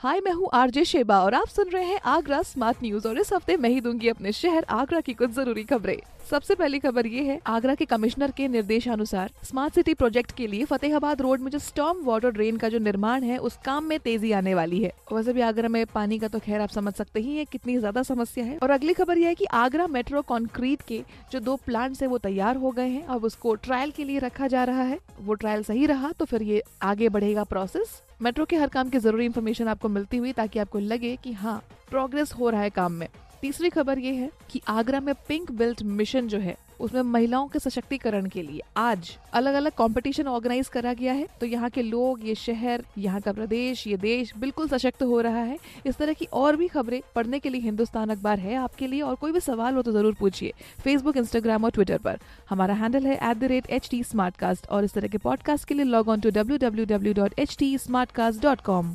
हाय, मैं हूँ RJ Sheba और आप सुन रहे हैं आगरा स्मार्ट न्यूज़ और इस हफ़्ते मैं ही दूँगी अपने शहर आगरा की कुछ ज़रूरी खबरें। सबसे पहली खबर ये है, आगरा के कमिश्नर के निर्देशानुसार स्मार्ट सिटी प्रोजेक्ट के लिए फतेहाबाद रोड में जो स्टॉर्म वाटर ड्रेन का जो निर्माण है, उस काम में तेज़ी आने वाली है। वैसे भी आगरा में पानी का तो खैर आप समझ सकते ही है, कितनी ज़्यादा समस्या है। और अगली खबर यह है की आगरा मेट्रो कॉन्क्रीट के जो दो प्लांट है, वो तैयार हो गए हैं। अब उसको ट्रायल के लिए रखा जा रहा है। वो ट्रायल सही रहा तो फिर ये आगे बढ़ेगा प्रोसेस मेट्रो के हर काम की ज़रूरी इन्फॉर्मेशन आपको मिलती हुई ताकि आपको लगे कि हाँ प्रोग्रेस हो रहा है काम में। तीसरी खबर ये है कि आगरा में पिंक बेल्ट मिशन जो है, उसमें महिलाओं के सशक्तिकरण के लिए आज अलग अलग कंपटीशन ऑर्गेनाइज करा गया है। तो यहाँ के लोग, ये शहर, यहाँ का प्रदेश, ये देश बिल्कुल सशक्त हो रहा है। इस तरह की और भी खबरें पढ़ने के लिए हिंदुस्तान अखबार है आपके लिए। और कोई भी सवाल हो तो ज़रूर पूछिए फेसबुक इंस्टाग्राम और ट्विटर पर। हमारा हैंडल है एट और इस तरह के पॉडकास्ट के लिए log on to W W W dot H T dot com